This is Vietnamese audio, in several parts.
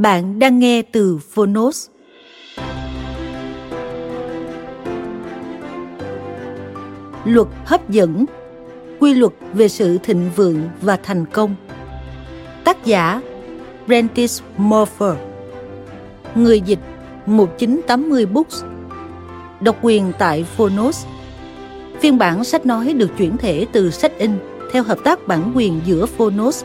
Bạn đang nghe từ Phonos. Luật hấp dẫn, Quy luật về sự thịnh vượng và thành công. Tác giả, Prentice Morpher. Người dịch 1980 Books. Độc quyền tại Phonos. Phiên bản sách nói được chuyển thể từ sách in theo hợp tác bản quyền giữa Phonos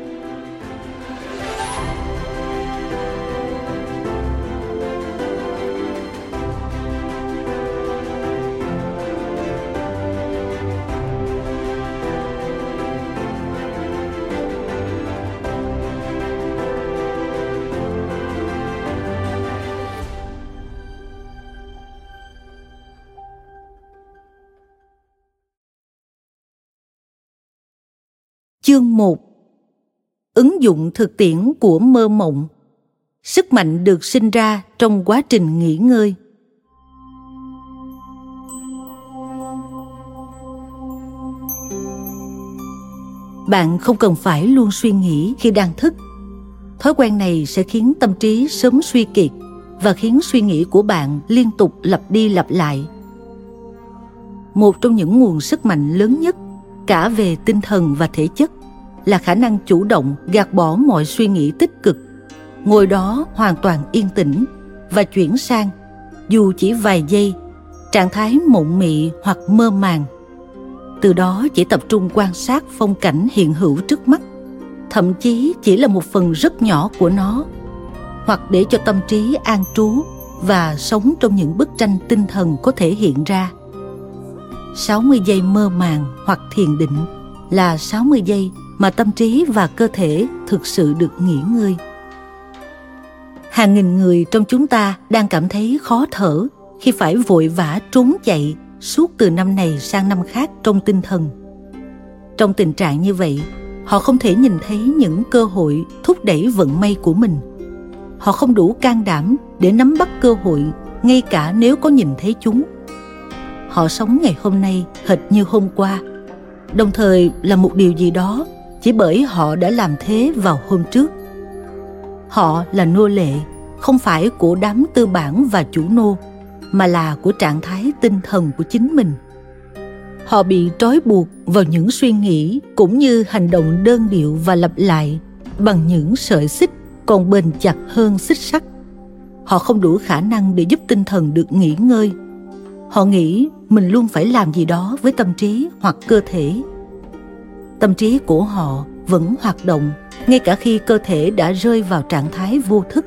Chương 1 Ứng dụng thực tiễn của mơ mộng. Sức mạnh được sinh ra trong quá trình nghỉ ngơi. Bạn không cần phải luôn suy nghĩ khi đang thức. Thói quen này sẽ khiến tâm trí sớm suy kiệt và khiến suy nghĩ của bạn liên tục lặp đi lặp lại. Một trong những nguồn sức mạnh lớn nhất cả về tinh thần và thể chất là khả năng chủ động gạt bỏ mọi suy nghĩ tích cực. Ngồi đó hoàn toàn yên tĩnh và chuyển sang, dù chỉ vài giây, trạng thái mộng mị hoặc mơ màng. Từ đó chỉ tập trung quan sát phong cảnh hiện hữu trước mắt, thậm chí chỉ là một phần rất nhỏ của nó, hoặc để cho tâm trí an trú và sống trong những bức tranh tinh thần có thể hiện ra. 60 giây mơ màng hoặc thiền định là 60 giây mà tâm trí và cơ thể thực sự được nghỉ ngơi. Hàng nghìn người trong chúng ta đang cảm thấy khó thở khi phải vội vã trốn chạy suốt từ năm này sang năm khác trong tinh thần. Trong tình trạng như vậy, họ không thể nhìn thấy những cơ hội thúc đẩy vận may của mình. Họ không đủ can đảm để nắm bắt cơ hội ngay cả nếu có nhìn thấy chúng họ sống ngày hôm nay hệt như hôm qua đồng thời là một điều gì đó chỉ bởi họ đã làm thế vào hôm trước. Họ là nô lệ, không phải của đám tư bản và chủ nô, mà là của trạng thái tinh thần của chính mình. Họ bị trói buộc vào những suy nghĩ cũng như hành động đơn điệu và lặp lại bằng những sợi xích còn bền chặt hơn xích sắt. Họ không đủ khả năng để giúp tinh thần được nghỉ ngơi. Họ nghĩ mình luôn phải làm gì đó với tâm trí hoặc cơ thể tâm trí của họ vẫn hoạt động, ngay cả khi cơ thể đã rơi vào trạng thái vô thức.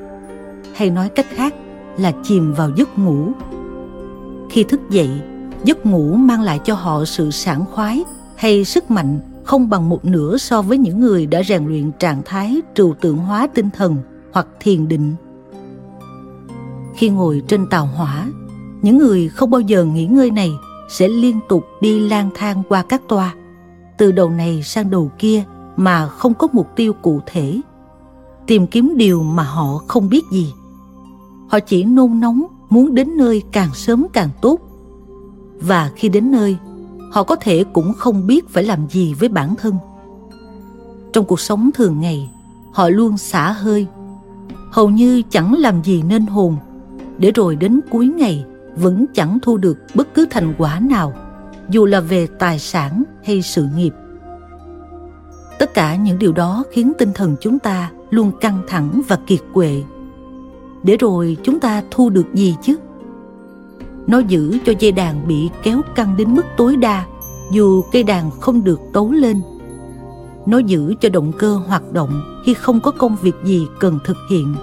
Hay nói cách khác là chìm vào giấc ngủ. Khi thức dậy, giấc ngủ mang lại cho họ sự sảng khoái hay sức mạnh không bằng một nửa so với những người đã rèn luyện trạng thái trừu tượng hóa tinh thần hoặc thiền định. Khi ngồi trên tàu hỏa, những người không bao giờ nghỉ ngơi này sẽ liên tục đi lang thang qua các toa từ đầu này sang đầu kia mà không có mục tiêu cụ thể. Tìm kiếm điều mà họ không biết gì. Họ chỉ nôn nóng muốn đến nơi càng sớm càng tốt. Và khi đến nơi, họ có thể cũng không biết phải làm gì với bản thân. Trong cuộc sống thường ngày, họ luôn xả hơi. Hầu như chẳng làm gì nên hồn. Để rồi đến cuối ngày, vẫn chẳng thu được bất cứ thành quả nào dù là về tài sản hay sự nghiệp. Tất cả những điều đó khiến tinh thần chúng ta luôn căng thẳng và kiệt quệ. Để rồi chúng ta thu được gì chứ? Nó giữ cho dây đàn bị kéo căng đến mức tối đa, dù cây đàn không được tấu lên. Nó giữ cho động cơ hoạt động khi không có công việc gì cần thực hiện.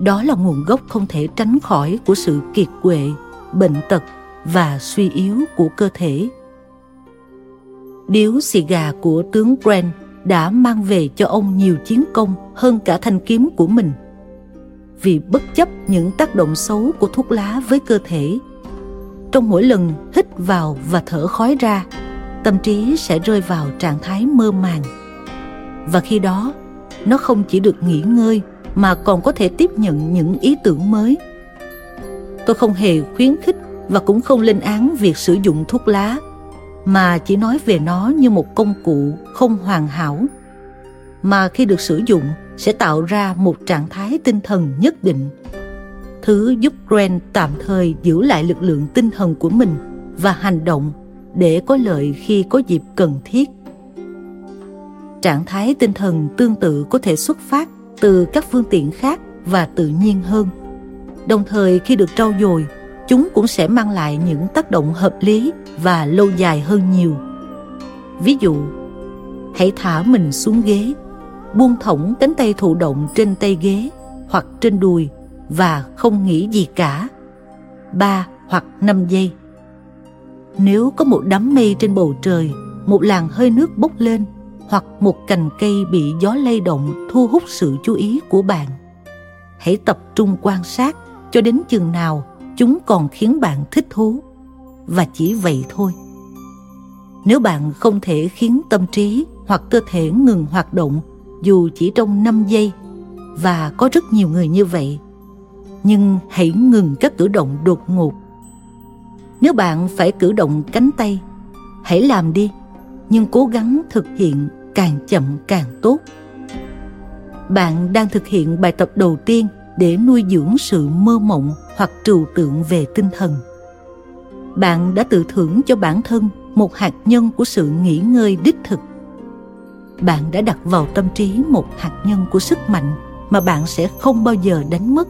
Đó là nguồn gốc không thể tránh khỏi của sự kiệt quệ, bệnh tật và suy yếu của cơ thể. Điếu xì gà của tướng Grant đã mang về cho ông nhiều chiến công hơn cả thanh kiếm của mình. Vì bất chấp những tác động xấu của thuốc lá với cơ thể, trong mỗi lần hít vào và thở khói ra, tâm trí sẽ rơi vào trạng thái mơ màng. Và khi đó, nó không chỉ được nghỉ ngơi mà còn có thể tiếp nhận những ý tưởng mới. Tôi không hề khuyến khích và cũng không lên án việc sử dụng thuốc lá, mà chỉ nói về nó như một công cụ không hoàn hảo, mà khi được sử dụng sẽ tạo ra một trạng thái tinh thần nhất định, thứ giúp Grant tạm thời giữ lại lực lượng tinh thần của mình và hành động để có lợi khi có dịp cần thiết. Trạng thái tinh thần tương tự có thể xuất phát từ các phương tiện khác và tự nhiên hơn. Đồng thời khi được trau dồi chúng cũng sẽ mang lại những tác động hợp lý và lâu dài hơn nhiều. Ví dụ, hãy thả mình xuống ghế, buông thõng cánh tay thụ động trên tay ghế hoặc trên đùi và không nghĩ gì cả. Ba hoặc năm giây. Nếu có một đám mây trên bầu trời, một làn hơi nước bốc lên hoặc một cành cây bị gió lay động thu hút sự chú ý của bạn, hãy tập trung quan sát cho đến chừng nào chúng còn khiến bạn thích thú và chỉ vậy thôi. Nếu bạn không thể khiến tâm trí hoặc cơ thể ngừng hoạt động dù chỉ trong 5 giây và có rất nhiều người như vậy, nhưng hãy ngừng các cử động đột ngột. Nếu bạn phải cử động cánh tay, hãy làm đi, nhưng cố gắng thực hiện càng chậm càng tốt. Bạn đang thực hiện bài tập đầu tiên để nuôi dưỡng sự mơ mộng hoặc trừu tượng về tinh thần. Bạn đã tự thưởng cho bản thân một hạt nhân của sự nghỉ ngơi đích thực. Bạn đã đặt vào tâm trí một hạt nhân của sức mạnh mà bạn sẽ không bao giờ đánh mất.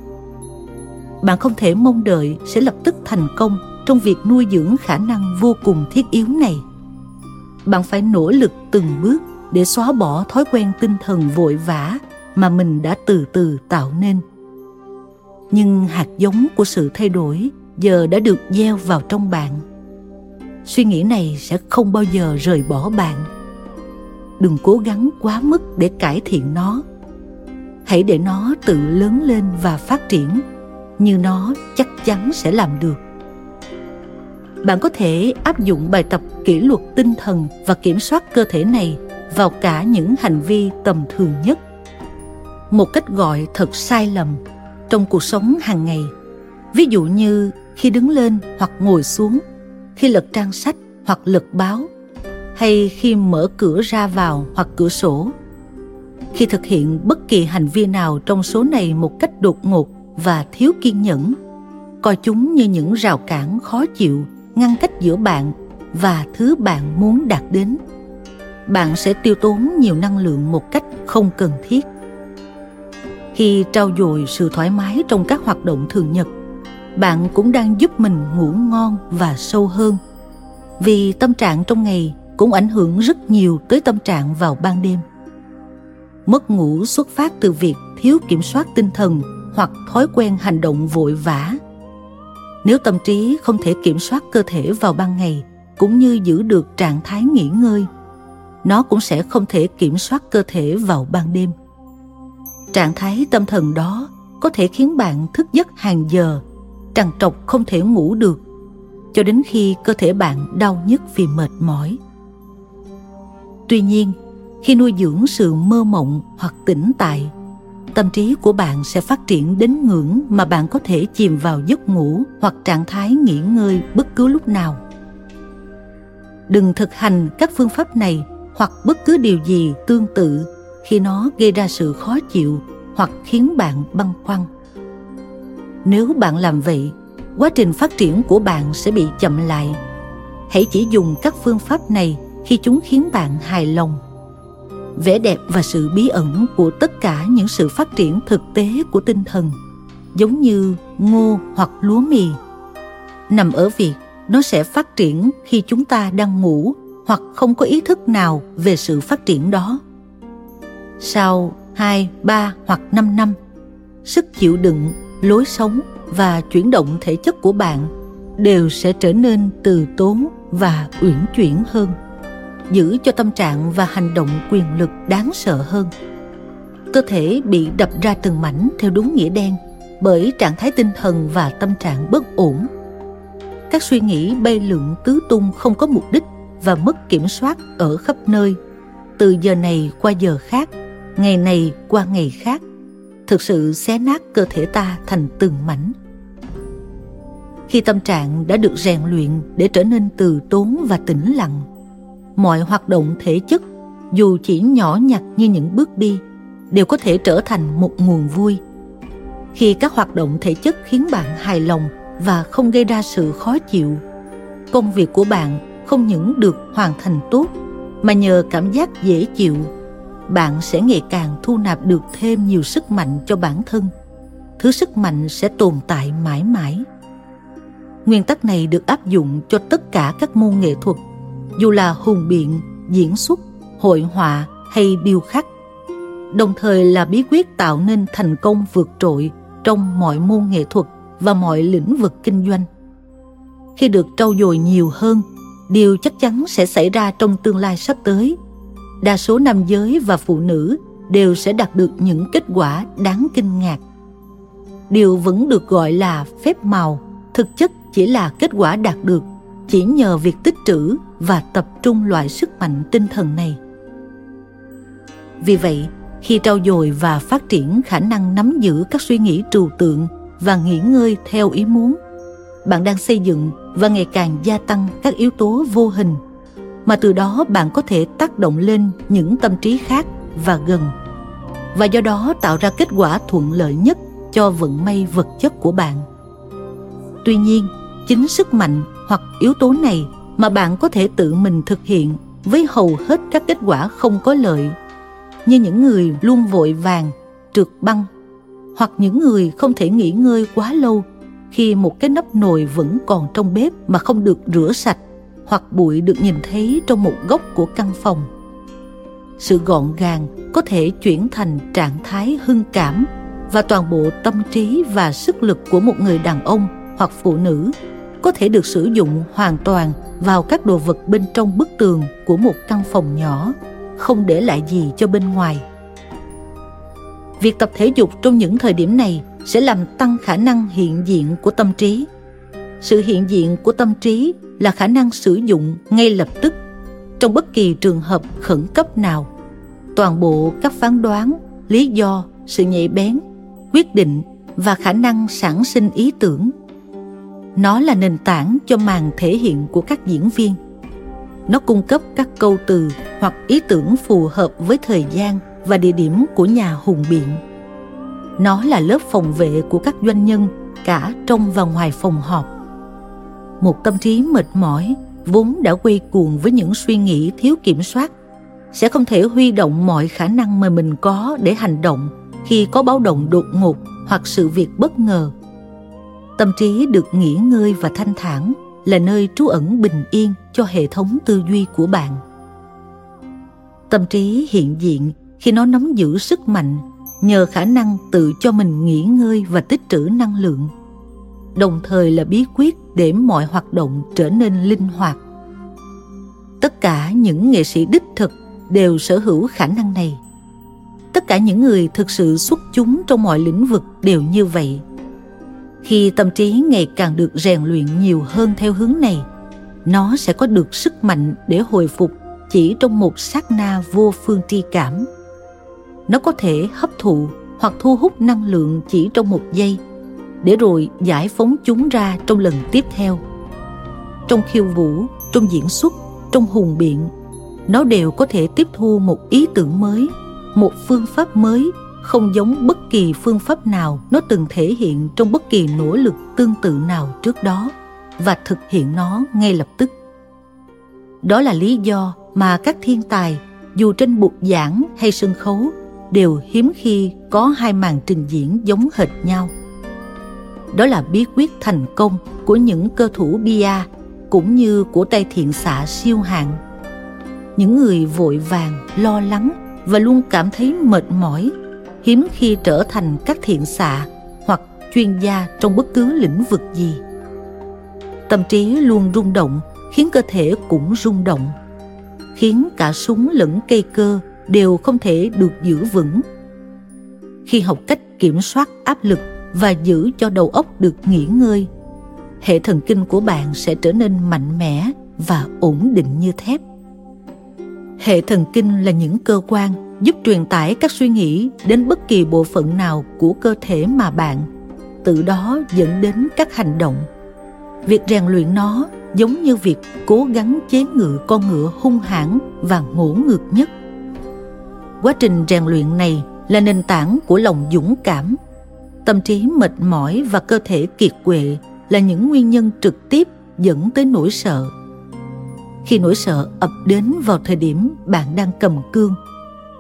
Bạn không thể mong đợi sẽ lập tức thành công trong việc nuôi dưỡng khả năng vô cùng thiết yếu này. Bạn phải nỗ lực từng bước để xóa bỏ thói quen tinh thần vội vã mà mình đã từ từ tạo nên nhưng hạt giống của sự thay đổi giờ đã được gieo vào trong bạn. Suy nghĩ này sẽ không bao giờ rời bỏ bạn. Đừng cố gắng quá mức để cải thiện nó. Hãy để nó tự lớn lên và phát triển. Như nó chắc chắn sẽ làm được. Bạn có thể áp dụng bài tập kỷ luật tinh thần và kiểm soát cơ thể này vào cả những hành vi tầm thường nhất. Một cách gọi thật sai lầm trong cuộc sống hàng ngày. Ví dụ như khi đứng lên hoặc ngồi xuống, khi lật trang sách hoặc lật báo, hay khi mở cửa ra vào hoặc cửa sổ. Khi thực hiện bất kỳ hành vi nào trong số này một cách đột ngột và thiếu kiên nhẫn, coi chúng như những rào cản khó chịu, ngăn cách giữa bạn và thứ bạn muốn đạt đến. Bạn sẽ tiêu tốn nhiều năng lượng một cách không cần thiết khi trau dồi sự thoải mái trong các hoạt động thường nhật. Bạn cũng đang giúp mình ngủ ngon và sâu hơn, vì tâm trạng trong ngày cũng ảnh hưởng rất nhiều tới tâm trạng vào ban đêm. Mất ngủ xuất phát từ việc thiếu kiểm soát tinh thần hoặc thói quen hành động vội vã. Nếu tâm trí không thể kiểm soát cơ thể vào ban ngày cũng như giữ được trạng thái nghỉ ngơi, nó cũng sẽ không thể kiểm soát cơ thể vào ban đêm trạng thái tâm thần đó có thể khiến bạn thức giấc hàng giờ, trằn trọc không thể ngủ được, cho đến khi cơ thể bạn đau nhức vì mệt mỏi. Tuy nhiên, khi nuôi dưỡng sự mơ mộng hoặc tĩnh tại, tâm trí của bạn sẽ phát triển đến ngưỡng mà bạn có thể chìm vào giấc ngủ hoặc trạng thái nghỉ ngơi bất cứ lúc nào. Đừng thực hành các phương pháp này hoặc bất cứ điều gì tương tự khi nó gây ra sự khó chịu hoặc khiến bạn băn khoăn. Nếu bạn làm vậy, quá trình phát triển của bạn sẽ bị chậm lại. Hãy chỉ dùng các phương pháp này khi chúng khiến bạn hài lòng. Vẻ đẹp và sự bí ẩn của tất cả những sự phát triển thực tế của tinh thần, giống như ngô hoặc lúa mì, nằm ở việc nó sẽ phát triển khi chúng ta đang ngủ hoặc không có ý thức nào về sự phát triển đó sau 2, 3 hoặc 5 năm. Sức chịu đựng, lối sống và chuyển động thể chất của bạn đều sẽ trở nên từ tốn và uyển chuyển hơn giữ cho tâm trạng và hành động quyền lực đáng sợ hơn. Cơ thể bị đập ra từng mảnh theo đúng nghĩa đen bởi trạng thái tinh thần và tâm trạng bất ổn. Các suy nghĩ bay lượn tứ tung không có mục đích và mất kiểm soát ở khắp nơi từ giờ này qua giờ khác ngày này qua ngày khác, thực sự xé nát cơ thể ta thành từng mảnh. Khi tâm trạng đã được rèn luyện để trở nên từ tốn và tĩnh lặng, mọi hoạt động thể chất, dù chỉ nhỏ nhặt như những bước đi, đều có thể trở thành một nguồn vui. Khi các hoạt động thể chất khiến bạn hài lòng và không gây ra sự khó chịu, công việc của bạn không những được hoàn thành tốt, mà nhờ cảm giác dễ chịu bạn sẽ ngày càng thu nạp được thêm nhiều sức mạnh cho bản thân. Thứ sức mạnh sẽ tồn tại mãi mãi. Nguyên tắc này được áp dụng cho tất cả các môn nghệ thuật, dù là hùng biện, diễn xuất, hội họa hay điêu khắc. Đồng thời là bí quyết tạo nên thành công vượt trội trong mọi môn nghệ thuật và mọi lĩnh vực kinh doanh. Khi được trau dồi nhiều hơn, điều chắc chắn sẽ xảy ra trong tương lai sắp tới đa số nam giới và phụ nữ đều sẽ đạt được những kết quả đáng kinh ngạc. Điều vẫn được gọi là phép màu, thực chất chỉ là kết quả đạt được chỉ nhờ việc tích trữ và tập trung loại sức mạnh tinh thần này. Vì vậy, khi trau dồi và phát triển khả năng nắm giữ các suy nghĩ trừu tượng và nghỉ ngơi theo ý muốn, bạn đang xây dựng và ngày càng gia tăng các yếu tố vô hình mà từ đó bạn có thể tác động lên những tâm trí khác và gần. Và do đó tạo ra kết quả thuận lợi nhất cho vận may vật chất của bạn. Tuy nhiên, chính sức mạnh hoặc yếu tố này mà bạn có thể tự mình thực hiện với hầu hết các kết quả không có lợi, như những người luôn vội vàng, trượt băng, hoặc những người không thể nghỉ ngơi quá lâu khi một cái nắp nồi vẫn còn trong bếp mà không được rửa sạch hoặc bụi được nhìn thấy trong một góc của căn phòng. Sự gọn gàng có thể chuyển thành trạng thái hưng cảm và toàn bộ tâm trí và sức lực của một người đàn ông hoặc phụ nữ có thể được sử dụng hoàn toàn vào các đồ vật bên trong bức tường của một căn phòng nhỏ, không để lại gì cho bên ngoài. Việc tập thể dục trong những thời điểm này sẽ làm tăng khả năng hiện diện của tâm trí sự hiện diện của tâm trí là khả năng sử dụng ngay lập tức trong bất kỳ trường hợp khẩn cấp nào. Toàn bộ các phán đoán, lý do, sự nhạy bén, quyết định và khả năng sản sinh ý tưởng. Nó là nền tảng cho màn thể hiện của các diễn viên. Nó cung cấp các câu từ hoặc ý tưởng phù hợp với thời gian và địa điểm của nhà hùng biện. Nó là lớp phòng vệ của các doanh nhân cả trong và ngoài phòng họp một tâm trí mệt mỏi, vốn đã quay cuồng với những suy nghĩ thiếu kiểm soát, sẽ không thể huy động mọi khả năng mà mình có để hành động khi có báo động đột ngột hoặc sự việc bất ngờ. Tâm trí được nghỉ ngơi và thanh thản là nơi trú ẩn bình yên cho hệ thống tư duy của bạn. Tâm trí hiện diện khi nó nắm giữ sức mạnh nhờ khả năng tự cho mình nghỉ ngơi và tích trữ năng lượng đồng thời là bí quyết để mọi hoạt động trở nên linh hoạt. Tất cả những nghệ sĩ đích thực đều sở hữu khả năng này. Tất cả những người thực sự xuất chúng trong mọi lĩnh vực đều như vậy. Khi tâm trí ngày càng được rèn luyện nhiều hơn theo hướng này, nó sẽ có được sức mạnh để hồi phục chỉ trong một sát na vô phương tri cảm. Nó có thể hấp thụ hoặc thu hút năng lượng chỉ trong một giây để rồi giải phóng chúng ra trong lần tiếp theo. Trong khiêu vũ, trong diễn xuất, trong hùng biện, nó đều có thể tiếp thu một ý tưởng mới, một phương pháp mới, không giống bất kỳ phương pháp nào nó từng thể hiện trong bất kỳ nỗ lực tương tự nào trước đó và thực hiện nó ngay lập tức. Đó là lý do mà các thiên tài, dù trên bục giảng hay sân khấu, đều hiếm khi có hai màn trình diễn giống hệt nhau đó là bí quyết thành công của những cơ thủ bia cũng như của tay thiện xạ siêu hạng. Những người vội vàng, lo lắng và luôn cảm thấy mệt mỏi, hiếm khi trở thành các thiện xạ hoặc chuyên gia trong bất cứ lĩnh vực gì. Tâm trí luôn rung động, khiến cơ thể cũng rung động, khiến cả súng lẫn cây cơ đều không thể được giữ vững. Khi học cách kiểm soát áp lực và giữ cho đầu óc được nghỉ ngơi. Hệ thần kinh của bạn sẽ trở nên mạnh mẽ và ổn định như thép. Hệ thần kinh là những cơ quan giúp truyền tải các suy nghĩ đến bất kỳ bộ phận nào của cơ thể mà bạn, từ đó dẫn đến các hành động. Việc rèn luyện nó giống như việc cố gắng chế ngự con ngựa hung hãn và ngỗ ngược nhất. Quá trình rèn luyện này là nền tảng của lòng dũng cảm tâm trí mệt mỏi và cơ thể kiệt quệ là những nguyên nhân trực tiếp dẫn tới nỗi sợ. Khi nỗi sợ ập đến vào thời điểm bạn đang cầm cương,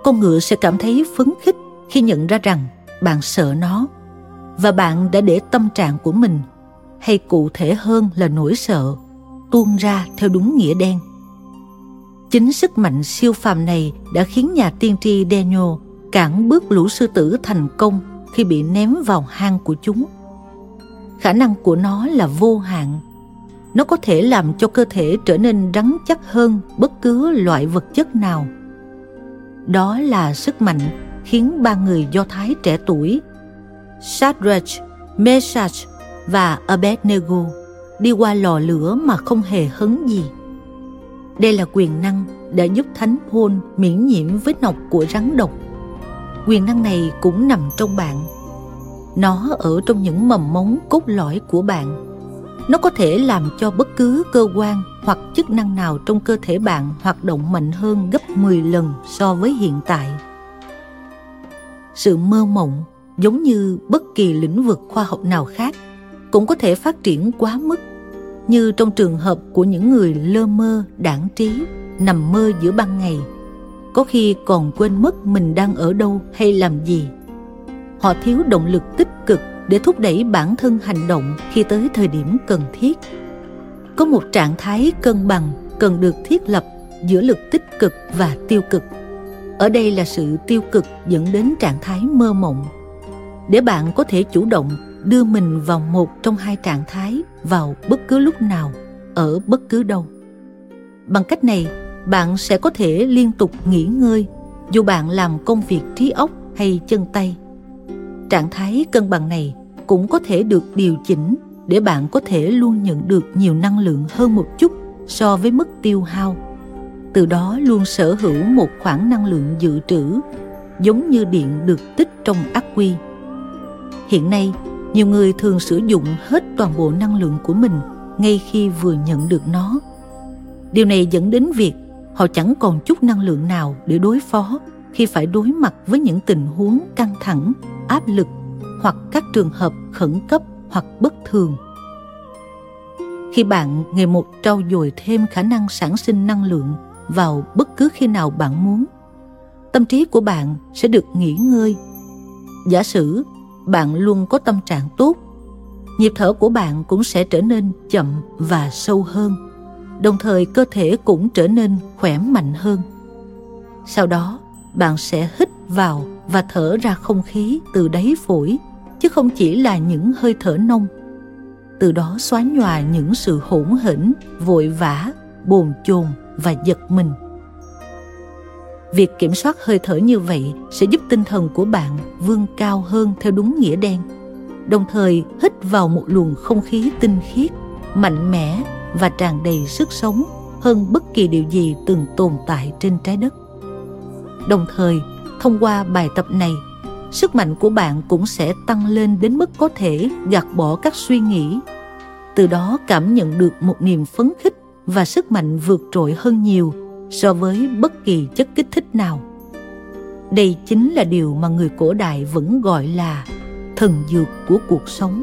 con ngựa sẽ cảm thấy phấn khích khi nhận ra rằng bạn sợ nó và bạn đã để tâm trạng của mình, hay cụ thể hơn là nỗi sợ, tuôn ra theo đúng nghĩa đen. Chính sức mạnh siêu phàm này đã khiến nhà tiên tri Daniel cản bước lũ sư tử thành công khi bị ném vào hang của chúng khả năng của nó là vô hạn nó có thể làm cho cơ thể trở nên rắn chắc hơn bất cứ loại vật chất nào đó là sức mạnh khiến ba người do thái trẻ tuổi Shadrach, Meshach và Abednego đi qua lò lửa mà không hề hấn gì. Đây là quyền năng đã giúp Thánh Paul miễn nhiễm với nọc của rắn độc. Quyền năng này cũng nằm trong bạn. Nó ở trong những mầm mống cốt lõi của bạn. Nó có thể làm cho bất cứ cơ quan hoặc chức năng nào trong cơ thể bạn hoạt động mạnh hơn gấp 10 lần so với hiện tại. Sự mơ mộng, giống như bất kỳ lĩnh vực khoa học nào khác, cũng có thể phát triển quá mức, như trong trường hợp của những người lơ mơ, đảng trí, nằm mơ giữa ban ngày có khi còn quên mất mình đang ở đâu hay làm gì. Họ thiếu động lực tích cực để thúc đẩy bản thân hành động khi tới thời điểm cần thiết. Có một trạng thái cân bằng cần được thiết lập giữa lực tích cực và tiêu cực. Ở đây là sự tiêu cực dẫn đến trạng thái mơ mộng. Để bạn có thể chủ động đưa mình vào một trong hai trạng thái vào bất cứ lúc nào, ở bất cứ đâu. Bằng cách này bạn sẽ có thể liên tục nghỉ ngơi, dù bạn làm công việc trí óc hay chân tay. Trạng thái cân bằng này cũng có thể được điều chỉnh để bạn có thể luôn nhận được nhiều năng lượng hơn một chút so với mức tiêu hao. Từ đó luôn sở hữu một khoản năng lượng dự trữ, giống như điện được tích trong ắc quy. Hiện nay, nhiều người thường sử dụng hết toàn bộ năng lượng của mình ngay khi vừa nhận được nó. Điều này dẫn đến việc họ chẳng còn chút năng lượng nào để đối phó khi phải đối mặt với những tình huống căng thẳng, áp lực hoặc các trường hợp khẩn cấp hoặc bất thường. Khi bạn ngày một trau dồi thêm khả năng sản sinh năng lượng vào bất cứ khi nào bạn muốn, tâm trí của bạn sẽ được nghỉ ngơi. Giả sử bạn luôn có tâm trạng tốt, nhịp thở của bạn cũng sẽ trở nên chậm và sâu hơn đồng thời cơ thể cũng trở nên khỏe mạnh hơn. Sau đó bạn sẽ hít vào và thở ra không khí từ đáy phổi chứ không chỉ là những hơi thở nông. Từ đó xóa nhòa những sự hỗn hỉnh, vội vã bồn chồn và giật mình. Việc kiểm soát hơi thở như vậy sẽ giúp tinh thần của bạn vươn cao hơn theo đúng nghĩa đen đồng thời hít vào một luồng không khí tinh khiết mạnh mẽ và tràn đầy sức sống hơn bất kỳ điều gì từng tồn tại trên trái đất. Đồng thời, thông qua bài tập này, sức mạnh của bạn cũng sẽ tăng lên đến mức có thể gạt bỏ các suy nghĩ. Từ đó cảm nhận được một niềm phấn khích và sức mạnh vượt trội hơn nhiều so với bất kỳ chất kích thích nào. Đây chính là điều mà người cổ đại vẫn gọi là thần dược của cuộc sống.